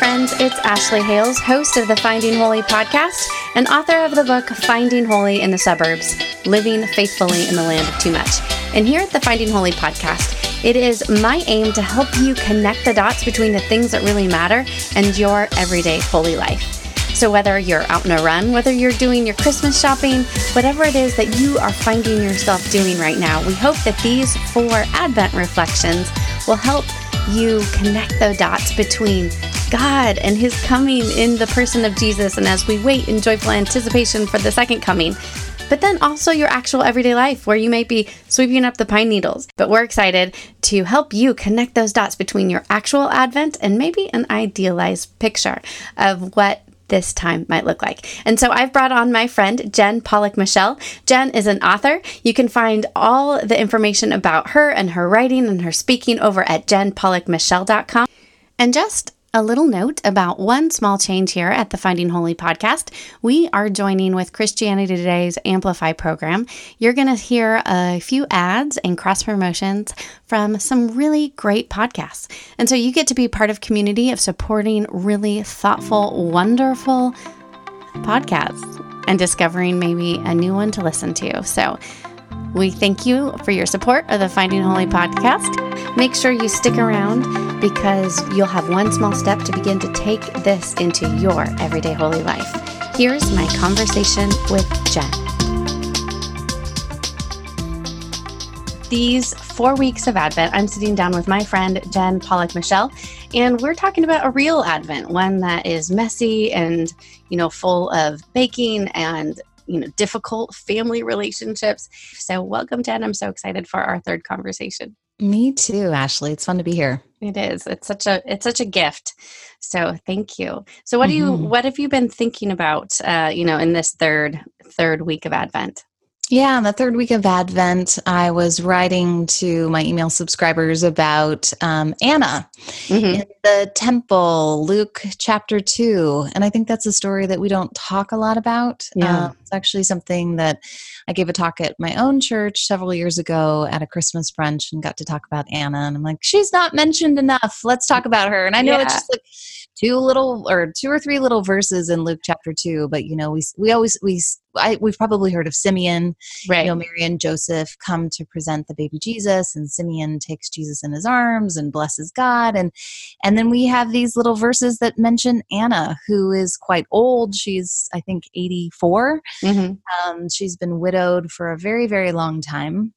friends. It's Ashley Hales, host of the Finding Holy podcast and author of the book Finding Holy in the Suburbs Living Faithfully in the Land of Too Much. And here at the Finding Holy podcast, it is my aim to help you connect the dots between the things that really matter and your everyday holy life. So, whether you're out on a run, whether you're doing your Christmas shopping, whatever it is that you are finding yourself doing right now, we hope that these four Advent reflections will help you connect the dots between God and His coming in the person of Jesus, and as we wait in joyful anticipation for the second coming. But then also your actual everyday life where you might be sweeping up the pine needles. But we're excited to help you connect those dots between your actual Advent and maybe an idealized picture of what this time might look like. And so I've brought on my friend Jen Pollock Michel. Jen is an author. You can find all the information about her and her writing and her speaking over at jenpollockmichel.com. And just a little note about one small change here at the Finding Holy podcast. We are joining with Christianity Today's Amplify program. You're going to hear a few ads and cross promotions from some really great podcasts. And so you get to be part of community of supporting really thoughtful, wonderful podcasts and discovering maybe a new one to listen to. So we thank you for your support of the Finding Holy podcast. Make sure you stick around because you'll have one small step to begin to take this into your everyday holy life. Here's my conversation with Jen. These four weeks of Advent, I'm sitting down with my friend Jen Pollock Michel, and we're talking about a real Advent, one that is messy and, you know, full of baking and you know difficult family relationships. So welcome jen. I'm so excited for our third conversation. Me too ashley. It's fun to be here. It is. It's such a it's such a gift. So thank you. So what do you mm-hmm. what have you been thinking about uh you know in this third third week of advent yeah, on the third week of Advent, I was writing to my email subscribers about um, Anna mm-hmm. in the temple, Luke chapter 2. And I think that's a story that we don't talk a lot about. Yeah. Uh, it's actually something that I gave a talk at my own church several years ago at a Christmas brunch and got to talk about Anna. And I'm like, she's not mentioned enough. Let's talk about her. And I know yeah. it's just like, two little or two or three little verses in Luke chapter two, but you know, we we always we I, we've probably heard of Simeon, right? You know, Mary and Joseph come to present the baby Jesus, and Simeon takes Jesus in his arms and blesses God, and and then we have these little verses that mention Anna, who is quite old. She's I think eighty four. mm mm-hmm. um, she's been widowed for a very very long time.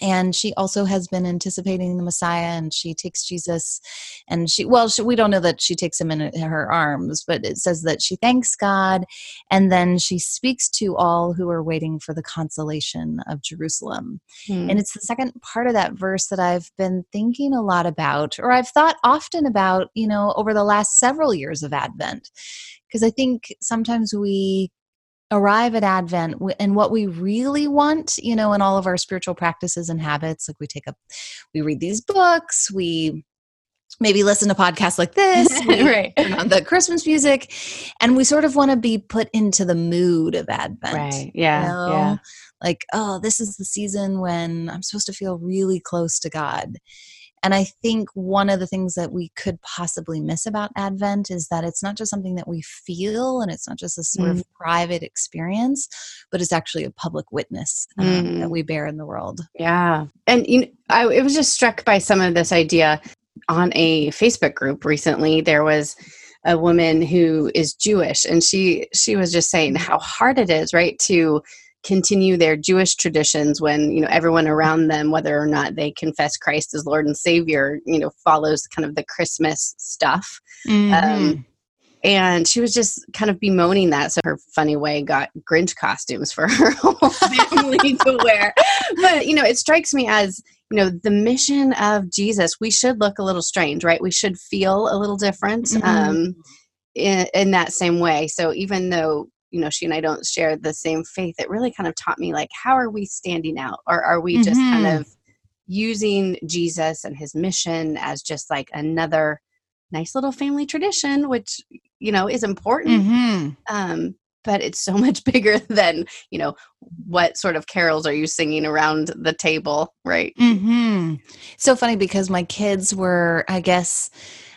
And she also has been anticipating the messiah and she takes jesus and she well she, we don't know that she takes him in her arms but it says that she thanks god and then she speaks to all who are waiting for the consolation of jerusalem. Hmm. and it's the second part of that verse that i've been thinking a lot about or i've thought often about you know over the last several years of advent. Because i think sometimes we arrive at Advent and what we really want, you know, in all of our spiritual practices and habits. Like we take up, we read these books, we maybe listen to podcasts like this, right? On the Christmas music, and we sort of want to be put into the mood of Advent. Right. Yeah. You know? Yeah. Like, oh, this is the season when I'm supposed to feel really close to God. And I think one of the things that we could possibly miss about Advent is that it's not just something that we feel and it's not just a sort mm. of private experience, but it's actually a public witness um, mm. that we bear in the world. Yeah. And you know, I it was just struck by some of this idea on a Facebook group recently. There was a woman who is Jewish and she she was just saying how hard it is, right, to continue their Jewish traditions when you know everyone around them, whether or not they confess Christ as Lord and Savior, you know, follows kind of the Christmas stuff. Um, mm-hmm. Um, and she was just kind of bemoaning that. So her funny way got Grinch costumes for her whole family to wear. But you know, it strikes me as you know the mission of Jesus. We should look a little strange, right? We should feel a little different mm-hmm. um, in, in that same way. So even though you know she and I don't share the same faith, it really kind of taught me like how are we standing out, or are we just mm-hmm. kind of using Jesus and his mission as just like another nice little family tradition, which you know is important. Mm-hmm. Um, but it's so much bigger than you know what sort of carols are you singing around the table, right? Mm-hmm. So funny because my kids were, I guess.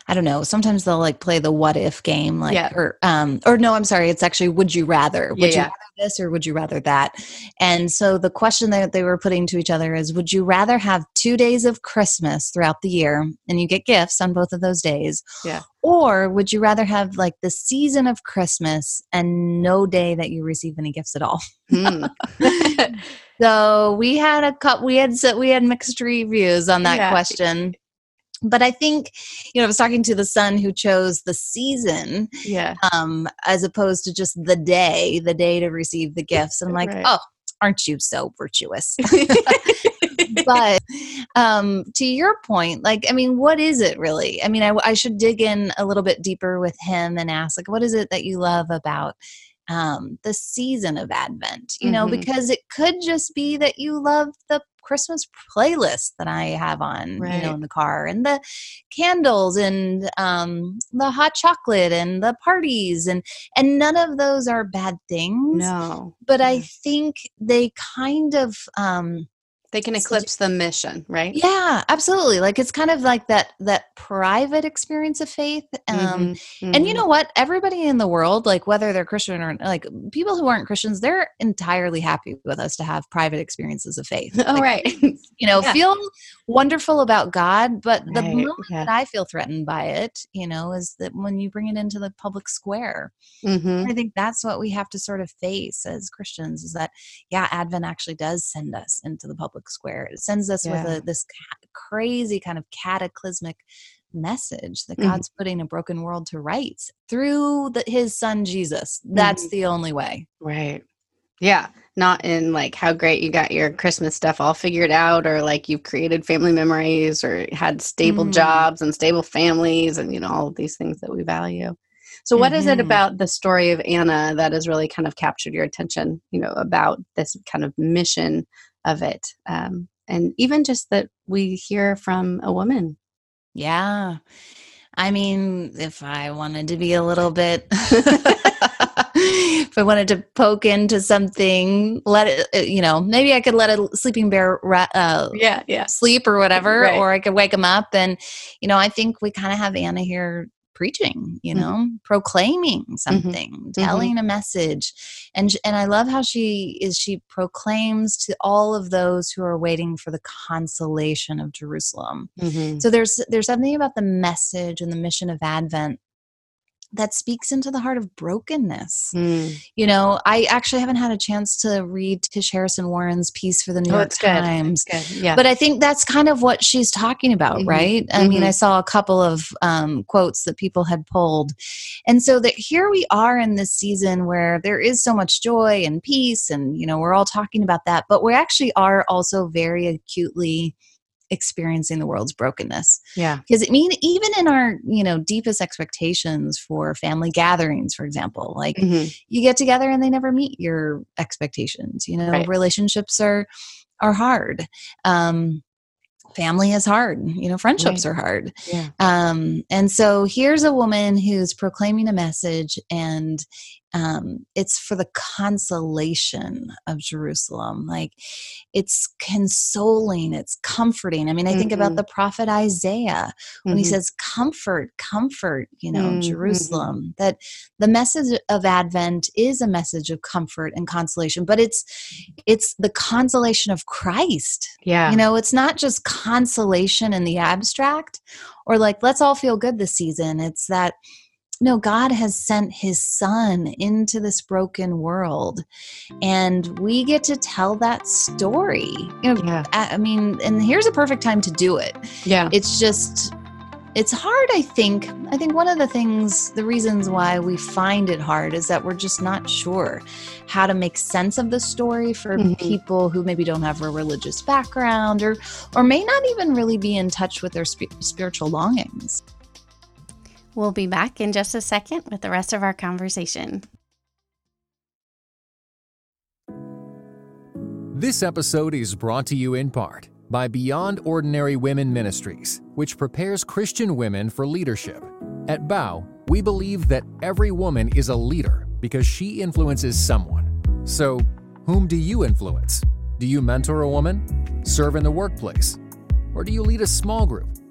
I don't know. Sometimes they'll like play the what if game, like yeah. or um or no, I'm sorry. It's actually would you rather? Would yeah, you yeah this or would you rather that? And so the question that they were putting to each other is Would you rather have two days of Christmas throughout the year and you get gifts on both of those days? Yeah. Or would you rather have like the season of Christmas and no day that you receive any gifts at all? Hmm. so we had a cup we had, we had mixed reviews on that yeah. question but I think, you know, I was talking to the son who chose the season, yeah, um, as opposed to just the day, the day to receive the gifts. And I'm like, right. oh, aren't you so virtuous? but um, to your point, like, I mean, what is it really? I mean, I, I should dig in a little bit deeper with him and ask, like, what is it that you love about um, the season of Advent? You know, mm-hmm. because it could just be that you love the Christmas playlist that I have on, right. you know, in the car, and the candles, and um, the hot chocolate, and the parties, and and none of those are bad things. No, but I think they kind of um, they can eclipse the mission right yeah absolutely like it's kind of like that that private experience of faith um mm-hmm. Mm-hmm. and you mm-hmm. know what everybody in the world like whether they're christian or like people who aren't christians they're entirely happy with us to have private experiences of faith oh like, right you know yeah. feel wonderful about god but right. the moment yeah. that i feel threatened by it you know is that when you bring it into the public square mm-hmm. i think that's what we have to sort of face as christians is that yeah advent actually does send us into the public square. It sends us yeah. with a, this ca- crazy kind of cataclysmic message that mm-hmm. God's putting a broken world to rights through the, his son Jesus. That's mm-hmm. the only way. Right. Yeah. Not in like how great you got your Christmas stuff all figured out or like you've created family memories or had stable mm-hmm. jobs and stable families and, you know, all of these things that we value. So, what is it mm-hmm. about the story of Anna that has really kind of captured your attention, you know, about this kind of mission of it. Um, and even just that we hear from a woman. Yeah. I mean, if I wanted to be a little bit, if I wanted to poke into something, let it, uh, you know, maybe I could let a sleeping bear, uh, yeah, yeah, sleep or whatever, right. or I could wake him up. And, you know, I think we kind of have Anna here preaching you mm-hmm. know mm-hmm. proclaiming something mm-hmm. telling mm-hmm. a message and and i love how she is she proclaims to all of those who are waiting for the consolation of jerusalem mm-hmm. so there's there's something about the message and the mission of advent that speaks into the heart of brokenness. Mm. You know, I actually haven't had a chance to read Tish Harrison Warren's piece for the New oh, York Times. Yeah. But I think that's kind of what she's talking about, mm-hmm. right? I mm-hmm. mean, I saw a couple of um, quotes that people had pulled. And so that here we are in this season where there is so much joy and peace, and, you know, we're all talking about that, but we actually are also very acutely experiencing the world's brokenness. Yeah. Because I mean, even in our, you know, deepest expectations for family gatherings, for example, like mm-hmm. you get together and they never meet your expectations. You know, right. relationships are are hard. Um, family is hard you know friendships right. are hard yeah. um, and so here's a woman who's proclaiming a message and um, it's for the consolation of Jerusalem. Like it's consoling, it's comforting. I mean, I mm-hmm. think about mm-hmm. the prophet Isaiah when mm-hmm. he says, Comfort, comfort, you know, mm-hmm. Jerusalem. That the message of Advent is a message of comfort and consolation, but it's it's the consolation of Christ. Yeah. You know, it's not just consolation in the abstract or like, let's all feel good this season. It's that no, God has sent his son into this broken world. And we get to tell that story. You know, yeah. I, I mean, and here's a perfect time to do it. Yeah. It's just it's hard i think i think one of the things the reasons why we find it hard is that we're just not sure how to make sense of the story for mm-hmm. people who maybe don't have a religious background or or may not even really be in touch with their sp- spiritual longings we'll be back in just a second with the rest of our conversation this episode is brought to you in part by Beyond Ordinary Women Ministries, which prepares Christian women for leadership. At Bow, we believe that every woman is a leader because she influences someone. So, whom do you influence? Do you mentor a woman? Serve in the workplace? Or do you lead a small group,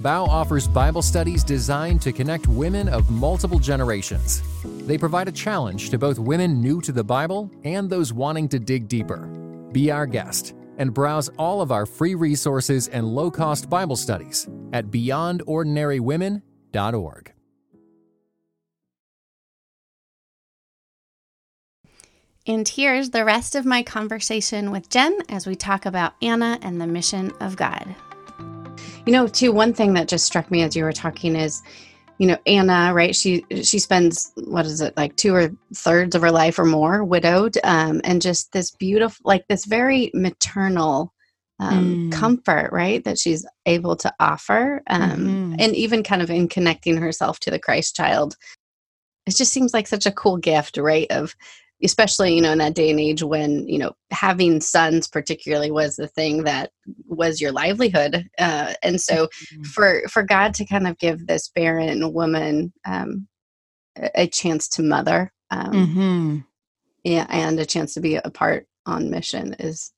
Bow offers Bible studies designed to connect women of multiple generations. They provide a challenge to both women new to the Bible and those wanting to dig deeper. Be our guest and browse all of our free resources and low cost Bible studies at beyondordinarywomen.org. And here's the rest of my conversation with Jen as we talk about Anna and the mission of God. You know, too, one thing that just struck me as you were talking is you know anna right she she spends what is it like two or thirds of her life or more widowed um, and just this beautiful like this very maternal um, mm. comfort right that she's able to offer um, mm-hmm. and even kind of in connecting herself to the christ child it just seems like such a cool gift right of especially you know in that day and age when you know having sons particularly was the thing that was your livelihood uh, and so mm-hmm. for for god to kind of give this barren woman um, a chance to mother um, mm-hmm. yeah, and a chance to be a part on mission is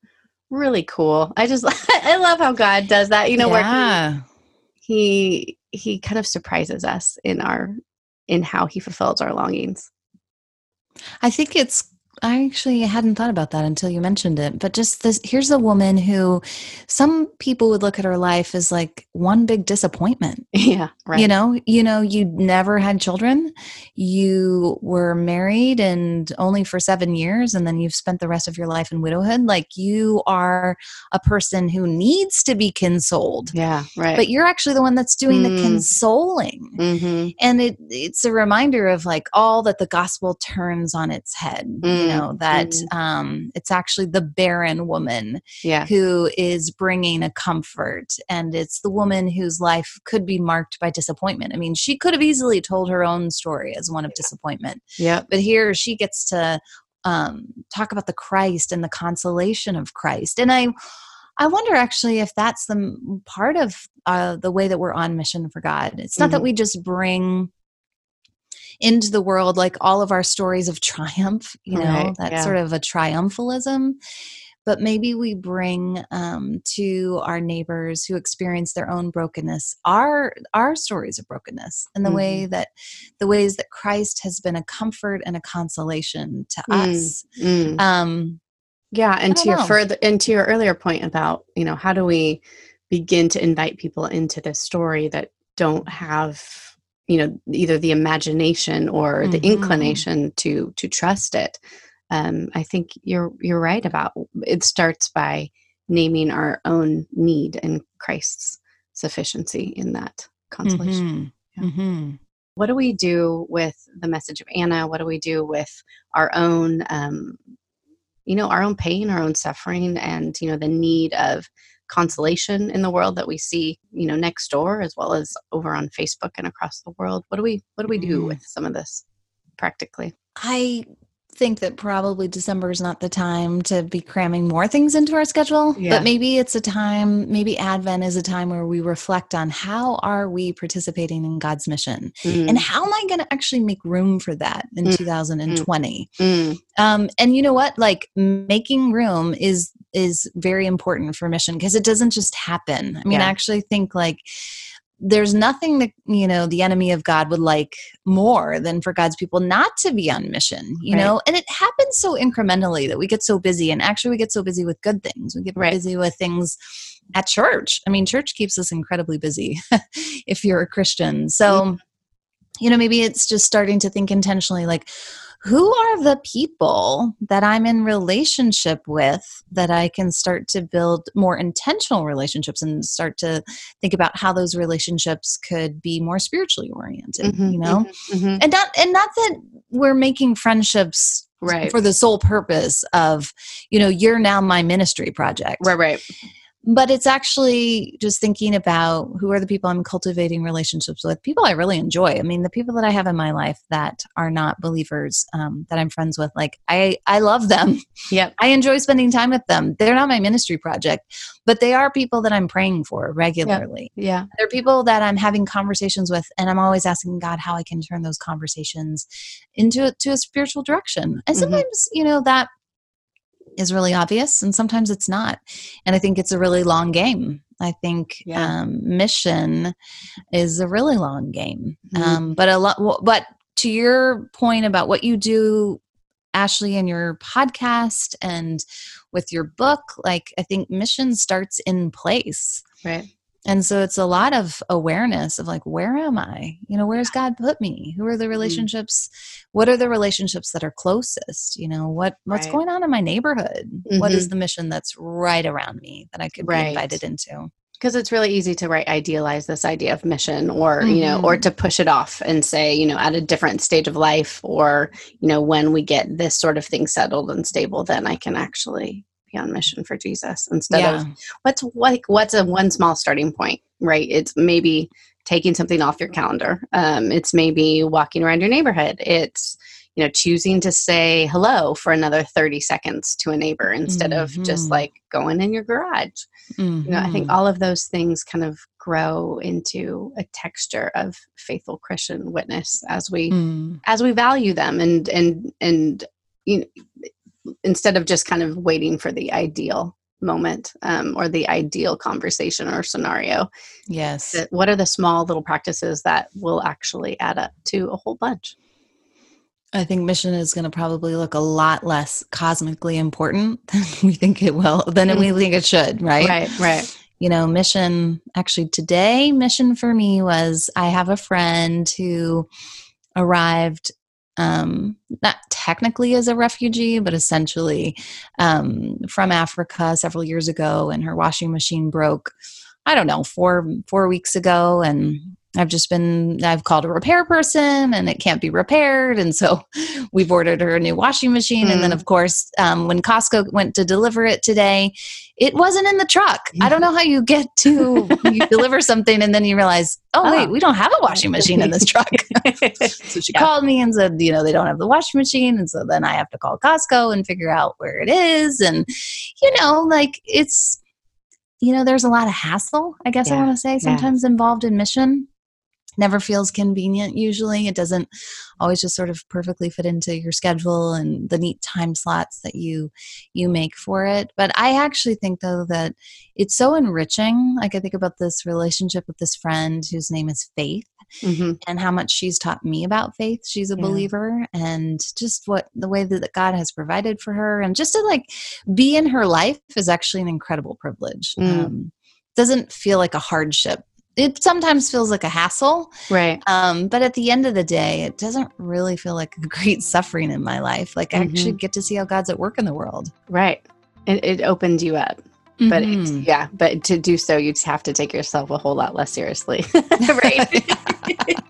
really cool i just i love how god does that you know yeah. where he, he he kind of surprises us in our in how he fulfills our longings I think it's I actually hadn't thought about that until you mentioned it. But just this here's a woman who some people would look at her life as like one big disappointment. Yeah. Right. You know, you know, you never had children. You were married and only for seven years, and then you've spent the rest of your life in widowhood. Like you are a person who needs to be consoled. Yeah, right. But you're actually the one that's doing mm. the consoling. Mm-hmm. And it it's a reminder of like all that the gospel turns on its head. Mm you know that mm-hmm. um, it's actually the barren woman yeah. who is bringing a comfort and it's the woman whose life could be marked by disappointment i mean she could have easily told her own story as one of disappointment yeah but here she gets to um, talk about the christ and the consolation of christ and i I wonder actually if that's the part of uh, the way that we're on mission for God. It's not mm-hmm. that we just bring into the world like all of our stories of triumph you know right, that's yeah. sort of a triumphalism but maybe we bring um, to our neighbors who experience their own brokenness our our stories of brokenness and the mm-hmm. way that the ways that christ has been a comfort and a consolation to mm, us mm. Um, yeah and to your further and to your earlier point about you know how do we begin to invite people into this story that don't have you know either the imagination or mm-hmm. the inclination to to trust it um, i think you're you're right about it starts by naming our own need and christ's sufficiency in that consolation mm-hmm. Yeah. Mm-hmm. what do we do with the message of anna what do we do with our own um, you know our own pain our own suffering and you know the need of consolation in the world that we see you know next door as well as over on facebook and across the world what do we what do we do mm. with some of this practically i think that probably December is not the time to be cramming more things into our schedule. Yeah. But maybe it's a time, maybe Advent is a time where we reflect on how are we participating in God's mission? Mm. And how am I going to actually make room for that in mm. 2020? Mm. Um, and you know what? Like making room is is very important for mission because it doesn't just happen. I mean, yeah. I actually think like there's nothing that you know the enemy of god would like more than for god's people not to be on mission you right. know and it happens so incrementally that we get so busy and actually we get so busy with good things we get right. busy with things at church i mean church keeps us incredibly busy if you're a christian so you know maybe it's just starting to think intentionally like who are the people that I'm in relationship with that I can start to build more intentional relationships and start to think about how those relationships could be more spiritually oriented, mm-hmm, you know? Mm-hmm, mm-hmm. And not and not that we're making friendships right. for the sole purpose of, you know, you're now my ministry project. Right, right but it's actually just thinking about who are the people I'm cultivating relationships with, people I really enjoy. I mean, the people that I have in my life that are not believers um, that I'm friends with, like I, I love them. Yeah, I enjoy spending time with them. They're not my ministry project, but they are people that I'm praying for regularly. Yep. Yeah. They're people that I'm having conversations with, and I'm always asking God how I can turn those conversations into to a spiritual direction. And mm-hmm. sometimes, mm-hmm. you know, that is really obvious and sometimes it's not and i think it's a really long game i think yeah. um, mission is a really long game mm-hmm. um, but a lot but to your point about what you do ashley in your podcast and with your book like i think mission starts in place right and so it's a lot of awareness of like where am i you know where's god put me who are the mm. relationships mm-hmm. what are the relationships that are closest you know what what's right. going on in my neighborhood mm-hmm. what is mm-hmm. the mission that's right around me that i could right. be invited into because it's really easy to right idealize this idea of mission or mm-hmm. you know or mm-hmm. to push it off and say you know at a different stage of life or you know when we get this sort of thing settled and stable then i can actually on mission for Jesus instead yeah. of what's like what's a one small starting point, right? It's maybe taking something off your calendar. Um, it's maybe walking around your neighborhood. It's you know choosing to say hello for another 30 seconds to a neighbor instead mm-hmm. of just mm-hmm. like going in your garage mm-hmm. you know i think mm-hmm. all of those things kind of grow into a texture of faithful christian witness as we mm. as we value them and and and you know instead of just kind of waiting for the ideal moment um, or the ideal conversation or scenario. Yes. What are the small little practices that will actually add up to a whole bunch? I think mission is going to probably look a lot less cosmically important than we think it will, than mm-hmm. we think it should, right? Right, right. You know, mission, actually, today, mission for me was I have a friend who arrived um, not technically as a refugee, but essentially um, from Africa several years ago, and her washing machine broke. I don't know four four weeks ago, and I've just been, I've called a repair person and it can't be repaired. And so we've ordered her a new washing machine. Mm. And then, hmm. of course, um, when Costco went to deliver it today, it wasn't in the truck. I don't know how you get to, you deliver something and then you realize, oh, wait, we don't have a washing machine in this truck. so she yeah. called me and said, you know, they don't have the washing machine. And so then I have to call Costco and figure out where it is. And, you know, like it's, you know, there's a lot of hassle, I guess yeah. I want to say, sometimes yeah. involved in mission never feels convenient usually. It doesn't always just sort of perfectly fit into your schedule and the neat time slots that you you make for it. But I actually think though that it's so enriching. Like I think about this relationship with this friend whose name is Faith. Mm-hmm. and how much she's taught me about faith. She's a yeah. believer, and just what the way that God has provided for her, and just to like be in her life is actually an incredible privilege. Mm. Um, doesn't feel like a hardship it sometimes feels like a hassle right. um, but at the end of the day it doesn't really feel like a great suffering in my life. Like mm-hmm. i actually get to see how god's at work in the world. Right. It, it opens you up. Mm-hmm. but it, yeah but to do so you just have to take yourself a whole lot less seriously. Right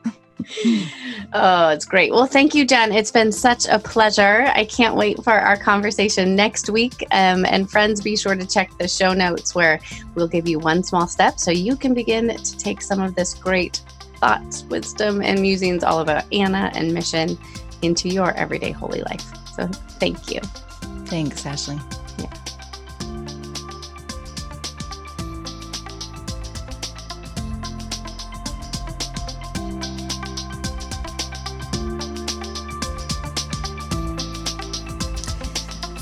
oh, it's great. Well, thank you, Jen. It's been such a pleasure. I can't wait for our conversation next week. Um, and friends, be sure to check the show notes where we'll give you one small step so you can begin to take some of this great thoughts, wisdom, and musings all about Anna and mission into your everyday holy life. So thank you. Thanks, Ashley.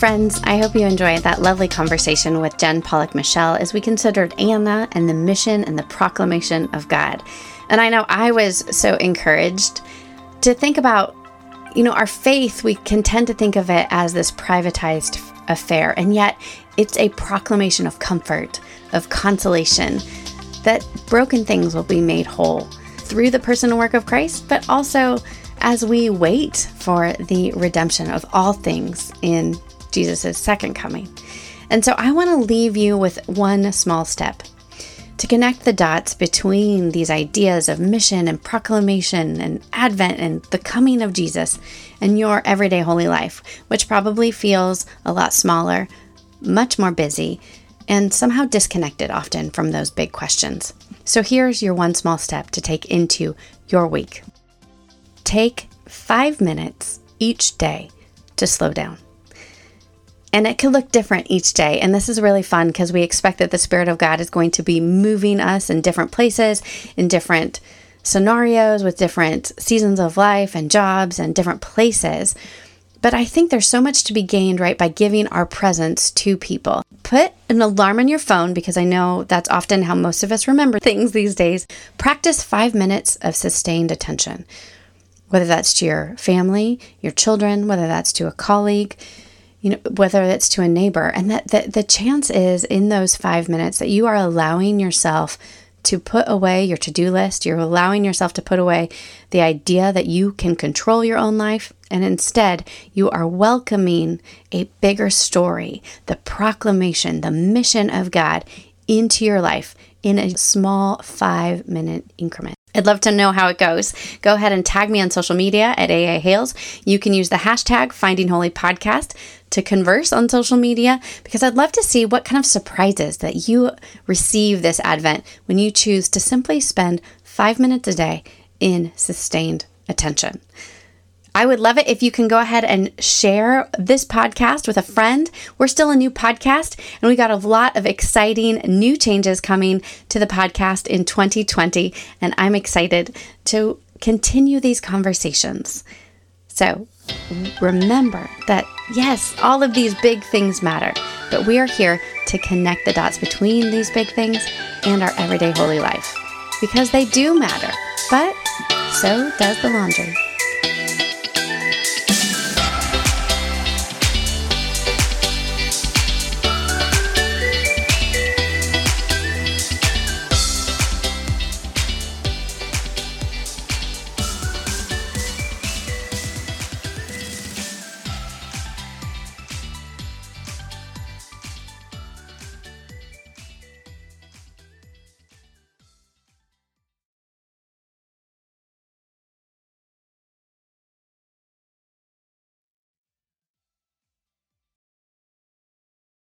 Friends, I hope you enjoyed that lovely conversation with Jen Pollock Michel as we considered Anna and the mission and the proclamation of God. And I know I was so encouraged to think about, you know, our faith, we can tend to think of it as this privatized affair, and yet it's a proclamation of comfort, of consolation, that broken things will be made whole through the person and work of Christ, but also as we wait for the redemption of all things in Jesus' second coming. And so I want to leave you with one small step to connect the dots between these ideas of mission and proclamation and Advent and the coming of Jesus and your everyday holy life, which probably feels a lot smaller, much more busy, and somehow disconnected often from those big questions. So here's your one small step to take into your week take five minutes each day to slow down. And it can look different each day. And this is really fun because we expect that the Spirit of God is going to be moving us in different places, in different scenarios, with different seasons of life and jobs and different places. But I think there's so much to be gained, right, by giving our presence to people. Put an alarm on your phone because I know that's often how most of us remember things these days. Practice five minutes of sustained attention, whether that's to your family, your children, whether that's to a colleague you know whether it's to a neighbor. And that the, the chance is in those five minutes that you are allowing yourself to put away your to-do list. You're allowing yourself to put away the idea that you can control your own life. And instead you are welcoming a bigger story the proclamation the mission of god into your life in a small five minute increment I'd love to know how it goes. Go ahead and tag me on social media at AA Hales. You can use the hashtag Finding Holy Podcast to converse on social media because I'd love to see what kind of surprises that you receive this Advent when you choose to simply spend five minutes a day in sustained attention. I would love it if you can go ahead and share this podcast with a friend. We're still a new podcast, and we got a lot of exciting new changes coming to the podcast in 2020, and I'm excited to continue these conversations. So remember that yes, all of these big things matter, but we are here to connect the dots between these big things and our everyday holy life because they do matter, but so does the laundry.